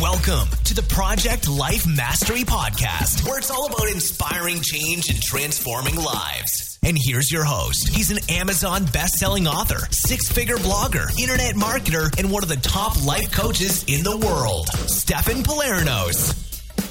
Welcome to the Project Life Mastery Podcast, where it's all about inspiring change and transforming lives. And here's your host. He's an Amazon best-selling author, six-figure blogger, internet marketer, and one of the top life coaches in the world, Stefan Palernos.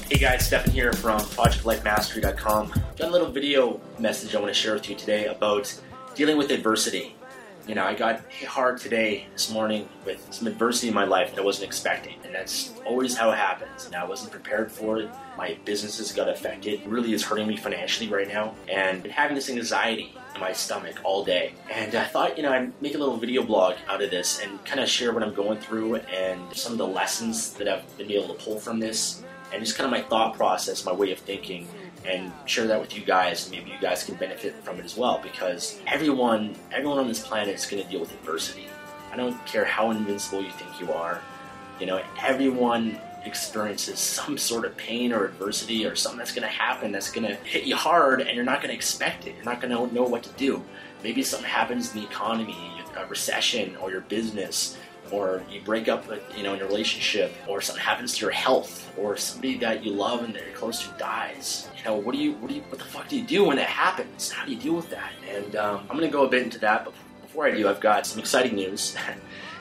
Hey guys, Stefan here from ProjectLifeMastery.com. Got a little video message I want to share with you today about dealing with adversity. You know, I got hit hard today, this morning, with some adversity in my life that I wasn't expecting. And that's always how it happens. And I wasn't prepared for it. My businesses got affected. It really is hurting me financially right now. And having this anxiety in my stomach all day. And I thought, you know, I'd make a little video blog out of this and kind of share what I'm going through and some of the lessons that I've been able to pull from this and just kind of my thought process, my way of thinking and share that with you guys. Maybe you guys can benefit from it as well because everyone, everyone on this planet is going to deal with adversity. I don't care how invincible you think you are. You know, everyone experiences some sort of pain or adversity or something that's going to happen that's going to hit you hard and you're not going to expect it. You're not going to know what to do. Maybe something happens in the economy, a recession or your business or you break up you know in your relationship or something happens to your health or somebody that you love and that you're close to dies you know what do you what do you what the fuck do you do when that happens? How do you deal with that? And um, i'm to go a bit into that but before i do i've got some exciting news.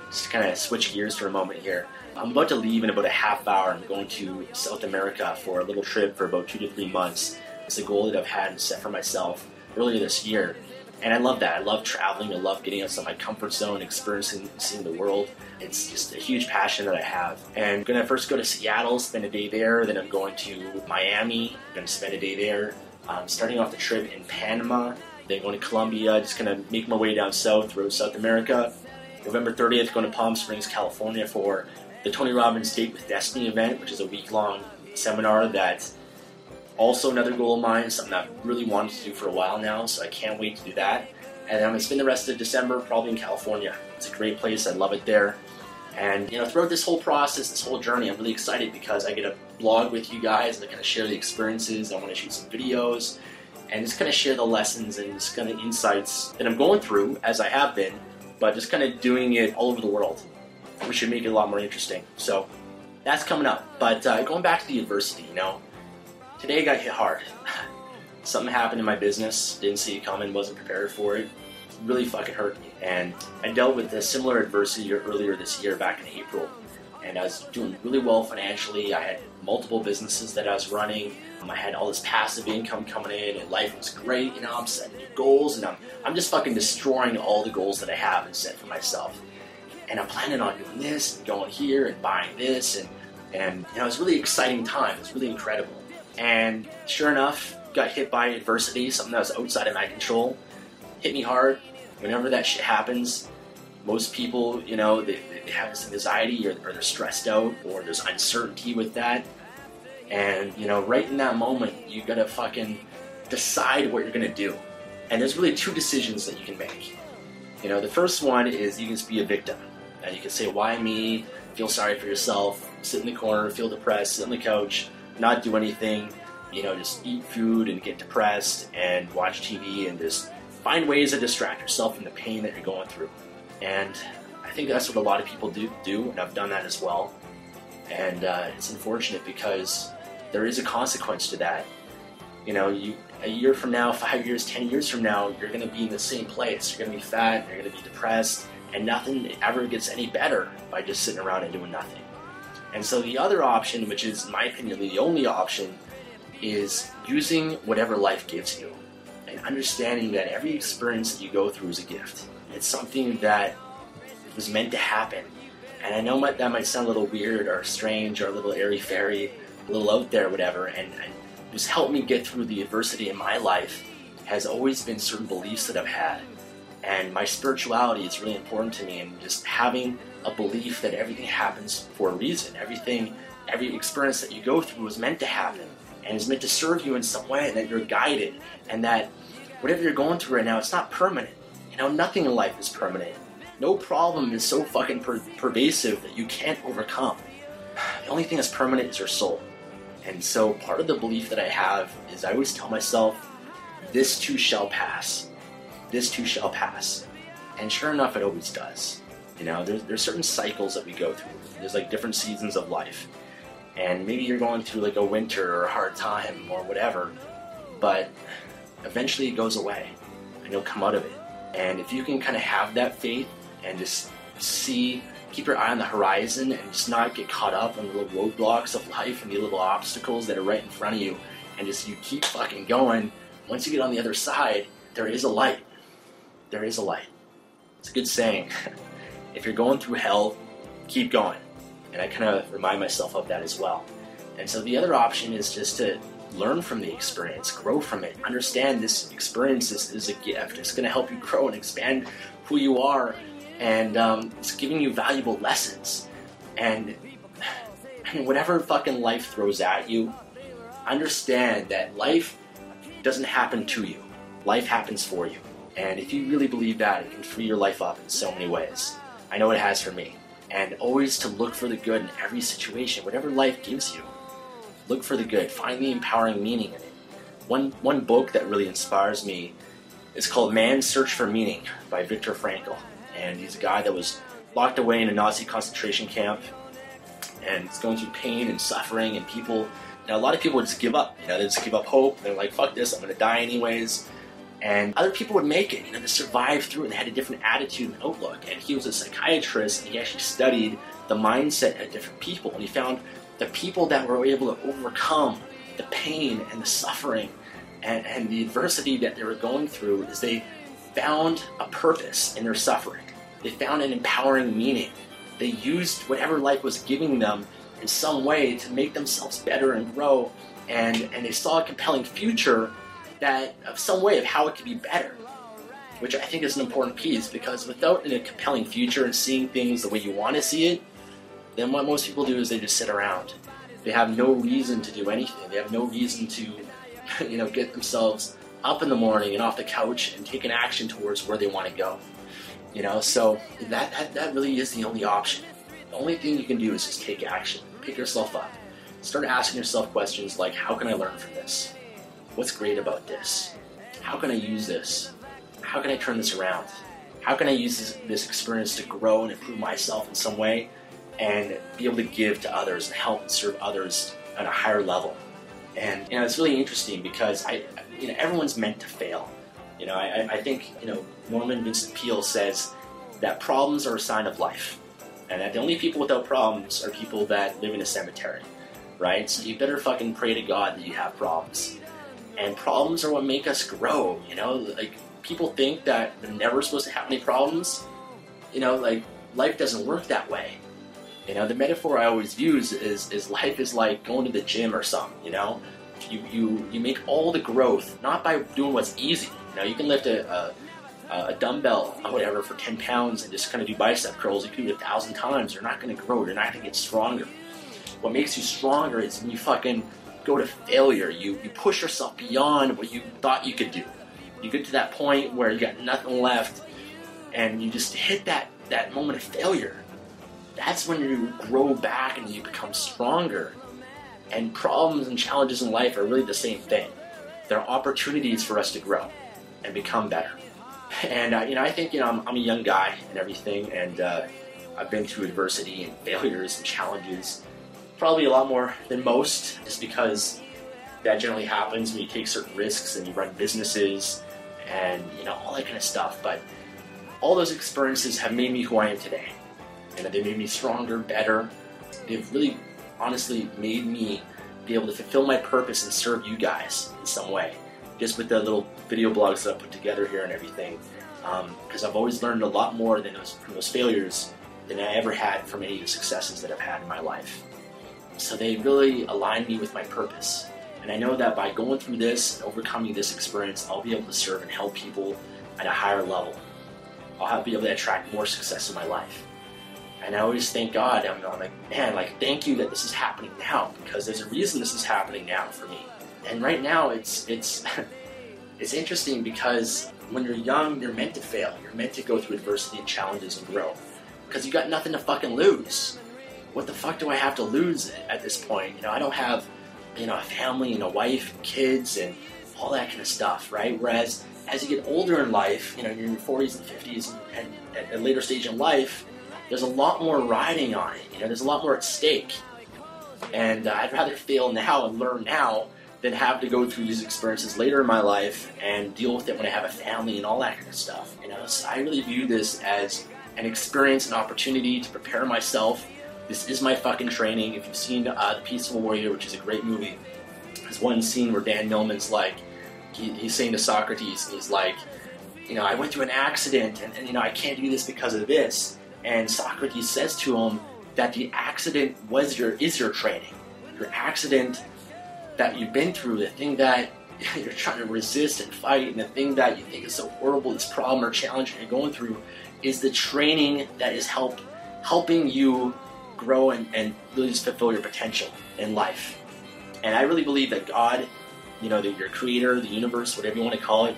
Just to kind of switch gears for a moment here. I'm about to leave in about a half hour. I'm going to south america for a little trip for about two to three months. It's a goal that i've had set for myself earlier this year and I love that. I love traveling. I love getting outside my comfort zone, experiencing, seeing the world. It's just a huge passion that I have. And I'm gonna first go to Seattle, spend a day there. Then I'm going to Miami. Gonna spend a day there. Um, starting off the trip in Panama. Then going to Colombia. Just gonna make my way down south through South America. November 30th, going to Palm Springs, California for the Tony Robbins Date with Destiny event, which is a week-long seminar that also another goal of mine, something I've really wanted to do for a while now, so I can't wait to do that. And I'm gonna spend the rest of December probably in California. It's a great place, I love it there. And you know, throughout this whole process, this whole journey, I'm really excited because I get to blog with you guys and I kind of share the experiences. I want to shoot some videos and just kind of share the lessons and just kind of insights that I'm going through as I have been, but just kind of doing it all over the world. which should make it a lot more interesting. So that's coming up. But uh, going back to the adversity, you know, Today got hit hard. Something happened in my business, didn't see it coming, wasn't prepared for it. really fucking hurt me. And I dealt with a similar adversity earlier this year, back in April. And I was doing really well financially. I had multiple businesses that I was running. Um, I had all this passive income coming in, and life was great. You know, I'm setting new goals, and I'm, I'm just fucking destroying all the goals that I have and set for myself. And I'm planning on doing this and going here and buying this, and and you know, it was really exciting time. It was really incredible. And sure enough, got hit by adversity, something that was outside of my control. Hit me hard. Whenever that shit happens, most people, you know, they, they have this anxiety or, or they're stressed out or there's uncertainty with that. And, you know, right in that moment, you gotta fucking decide what you're gonna do. And there's really two decisions that you can make. You know, the first one is you can just be a victim. And you can say, why me? Feel sorry for yourself, sit in the corner, feel depressed, sit on the couch, not do anything, you know, just eat food and get depressed and watch TV and just find ways to distract yourself from the pain that you're going through. And I think that's what a lot of people do, do and I've done that as well. And uh, it's unfortunate because there is a consequence to that. You know, you a year from now, five years, ten years from now, you're going to be in the same place. You're going to be fat. You're going to be depressed, and nothing ever gets any better by just sitting around and doing nothing. And so the other option, which is, in my opinion, the only option, is using whatever life gives you and understanding that every experience that you go through is a gift. It's something that was meant to happen. And I know that might sound a little weird or strange or a little airy fairy, a little out there, whatever. And, and what's helped me get through the adversity in my life has always been certain beliefs that I've had. And my spirituality is really important to me, and just having a belief that everything happens for a reason. Everything, every experience that you go through is meant to happen and is meant to serve you in some way, and that you're guided, and that whatever you're going through right now, it's not permanent. You know, nothing in life is permanent. No problem is so fucking per- pervasive that you can't overcome. The only thing that's permanent is your soul. And so part of the belief that I have is I always tell myself, this too shall pass. This too shall pass. And sure enough, it always does. You know, there's, there's certain cycles that we go through. There's like different seasons of life. And maybe you're going through like a winter or a hard time or whatever, but eventually it goes away and you'll come out of it. And if you can kind of have that faith and just see, keep your eye on the horizon and just not get caught up on the little roadblocks of life and the little obstacles that are right in front of you, and just you keep fucking going. Once you get on the other side, there is a light. There is a light. It's a good saying. if you're going through hell, keep going. And I kind of remind myself of that as well. And so the other option is just to learn from the experience, grow from it, understand this experience is, is a gift. It's going to help you grow and expand who you are, and um, it's giving you valuable lessons. And I mean, whatever fucking life throws at you, understand that life doesn't happen to you. Life happens for you. And if you really believe that, it can free your life up in so many ways. I know it has for me. And always to look for the good in every situation, whatever life gives you. Look for the good. Find the empowering meaning in it. One, one book that really inspires me is called Man's Search for Meaning by Viktor Frankl. And he's a guy that was locked away in a Nazi concentration camp and he's going through pain and suffering and people now a lot of people would just give up you know they just give up hope they're like fuck this i'm gonna die anyways and other people would make it you know they survived through and they had a different attitude and outlook and he was a psychiatrist and he actually studied the mindset of different people and he found the people that were able to overcome the pain and the suffering and, and the adversity that they were going through is they found a purpose in their suffering. They found an empowering meaning. They used whatever life was giving them in some way to make themselves better and grow, and, and they saw a compelling future that of some way of how it could be better. Which I think is an important piece because without a compelling future and seeing things the way you want to see it, then what most people do is they just sit around. They have no reason to do anything. They have no reason to, you know, get themselves up in the morning and off the couch and take an action towards where they want to go. You know, so that, that, that really is the only option. The only thing you can do is just take action, pick yourself up, start asking yourself questions like, how can I learn from this? What's great about this? How can I use this? How can I turn this around? How can I use this, this experience to grow and improve myself in some way and be able to give to others and help and serve others at a higher level? And you know, it's really interesting because I, you know, everyone's meant to fail. You know, I, I think you know Norman Vincent Peale says that problems are a sign of life, and that the only people without problems are people that live in a cemetery, right? So you better fucking pray to God that you have problems, and problems are what make us grow. You know, like people think that they're never supposed to have any problems. You know, like life doesn't work that way. You know, the metaphor I always use is is life is like going to the gym or something. You know, you you you make all the growth not by doing what's easy. You know, you can lift a, a a dumbbell or whatever for 10 pounds and just kind of do bicep curls, you can do it a thousand times. You're not going to grow. You're not going to get stronger. What makes you stronger is when you fucking go to failure. You, you push yourself beyond what you thought you could do. You get to that point where you got nothing left and you just hit that, that moment of failure. That's when you grow back and you become stronger. And problems and challenges in life are really the same thing. They're opportunities for us to grow and become better. And uh, you know, I think you know I'm, I'm, a young guy and everything, and uh, I've been through adversity and failures and challenges, probably a lot more than most, just because that generally happens when you take certain risks and you run businesses and you know all that kind of stuff. But all those experiences have made me who I am today, and they made me stronger, better, they've really honestly made me be able to fulfill my purpose and serve you guys in some way. Just with the little video blogs that I put together here and everything. Because um, I've always learned a lot more than those, from those failures than I ever had from any of the successes that I've had in my life. So they really align me with my purpose. And I know that by going through this and overcoming this experience, I'll be able to serve and help people at a higher level. I'll be able to attract more success in my life. And I always thank God. I'm, I'm like, man, like, thank you that this is happening now because there's a reason this is happening now for me. And right now, it's it's it's interesting because when you're young, you're meant to fail. You're meant to go through adversity and challenges and grow because you got nothing to fucking lose. What the fuck do I have to lose at this point? You know, I don't have you know a family and a wife and kids and all that kind of stuff, right? Whereas as you get older in life, you know, you're in your 40s and 50s and, at a later stage in life, there's a lot more riding on it. You know, there's a lot more at stake. And uh, I'd rather fail now and learn now than have to go through these experiences later in my life and deal with it when I have a family and all that kind of stuff. You know, so I really view this as an experience, an opportunity to prepare myself. This is my fucking training. If you've seen uh, The Peaceful Warrior, which is a great movie, there's one scene where Dan Millman's like, he, he's saying to Socrates, he's like, you know, I went through an accident and, and, you know, I can't do this because of this. And Socrates says to him that the accident was your, is your training. Your accident that you've been through, the thing that you're trying to resist and fight, and the thing that you think is so horrible, this problem or challenge you're going through, is the training that is help, helping you grow and, and really just fulfill your potential in life. And I really believe that God, you know, that your creator, the universe, whatever you want to call it,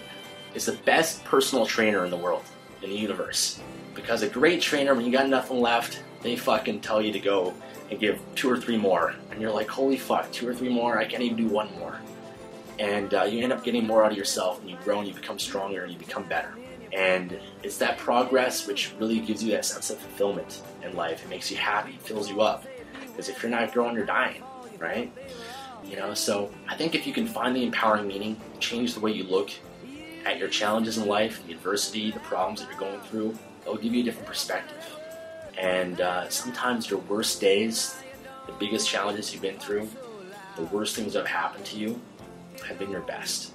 is the best personal trainer in the world, in the universe. Because a great trainer, when you got nothing left, they fucking tell you to go and give two or three more. And you're like, holy fuck, two or three more? I can't even do one more. And uh, you end up getting more out of yourself and you grow and you become stronger and you become better. And it's that progress which really gives you that sense of fulfillment in life. It makes you happy, fills you up. Because if you're not growing, you're dying, right? You know, so I think if you can find the empowering meaning, change the way you look at your challenges in life, the adversity, the problems that you're going through, it'll give you a different perspective. And uh, sometimes your worst days, the biggest challenges you've been through, the worst things that have happened to you, have been your best.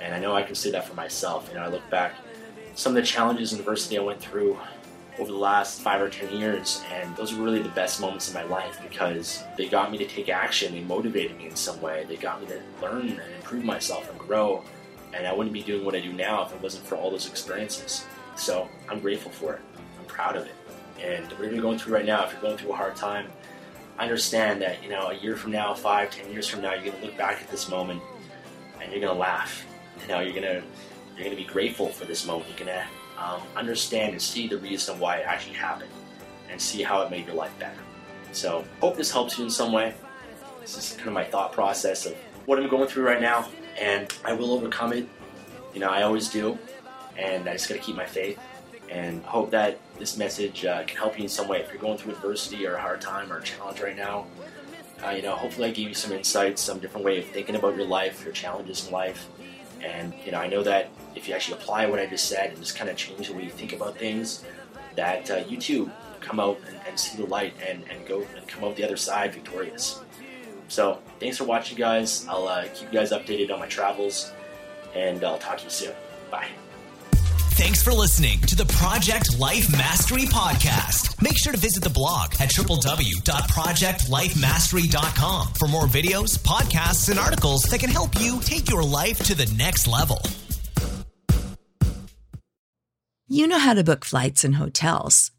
And I know I can say that for myself. You know, I look back some of the challenges and adversity I went through over the last five or ten years, and those were really the best moments in my life because they got me to take action, they motivated me in some way, they got me to learn and improve myself and grow. And I wouldn't be doing what I do now if it wasn't for all those experiences. So I'm grateful for it. I'm proud of it. And whatever you're going through right now, if you're going through a hard time, I understand that, you know, a year from now, five, ten years from now, you're gonna look back at this moment and you're gonna laugh. You know, you're gonna you're gonna be grateful for this moment. You're gonna um, understand and see the reason why it actually happened and see how it made your life better. So, hope this helps you in some way. This is kind of my thought process of what I'm going through right now, and I will overcome it. You know, I always do, and I just gotta keep my faith and hope that this message uh, can help you in some way. If you're going through adversity or a hard time or a challenge right now, uh, you know, hopefully I gave you some insights, some different way of thinking about your life, your challenges in life. And, you know, I know that if you actually apply what I just said and just kind of change the way you think about things, that uh, you too come out and, and, see the light and, and go and come out the other side victorious. So, thanks for watching, guys. I'll uh, keep you guys updated on my travels, and I'll talk to you soon. Bye. Thanks for listening to the Project Life Mastery Podcast. Make sure to visit the blog at www.projectlifemastery.com for more videos, podcasts, and articles that can help you take your life to the next level. You know how to book flights and hotels.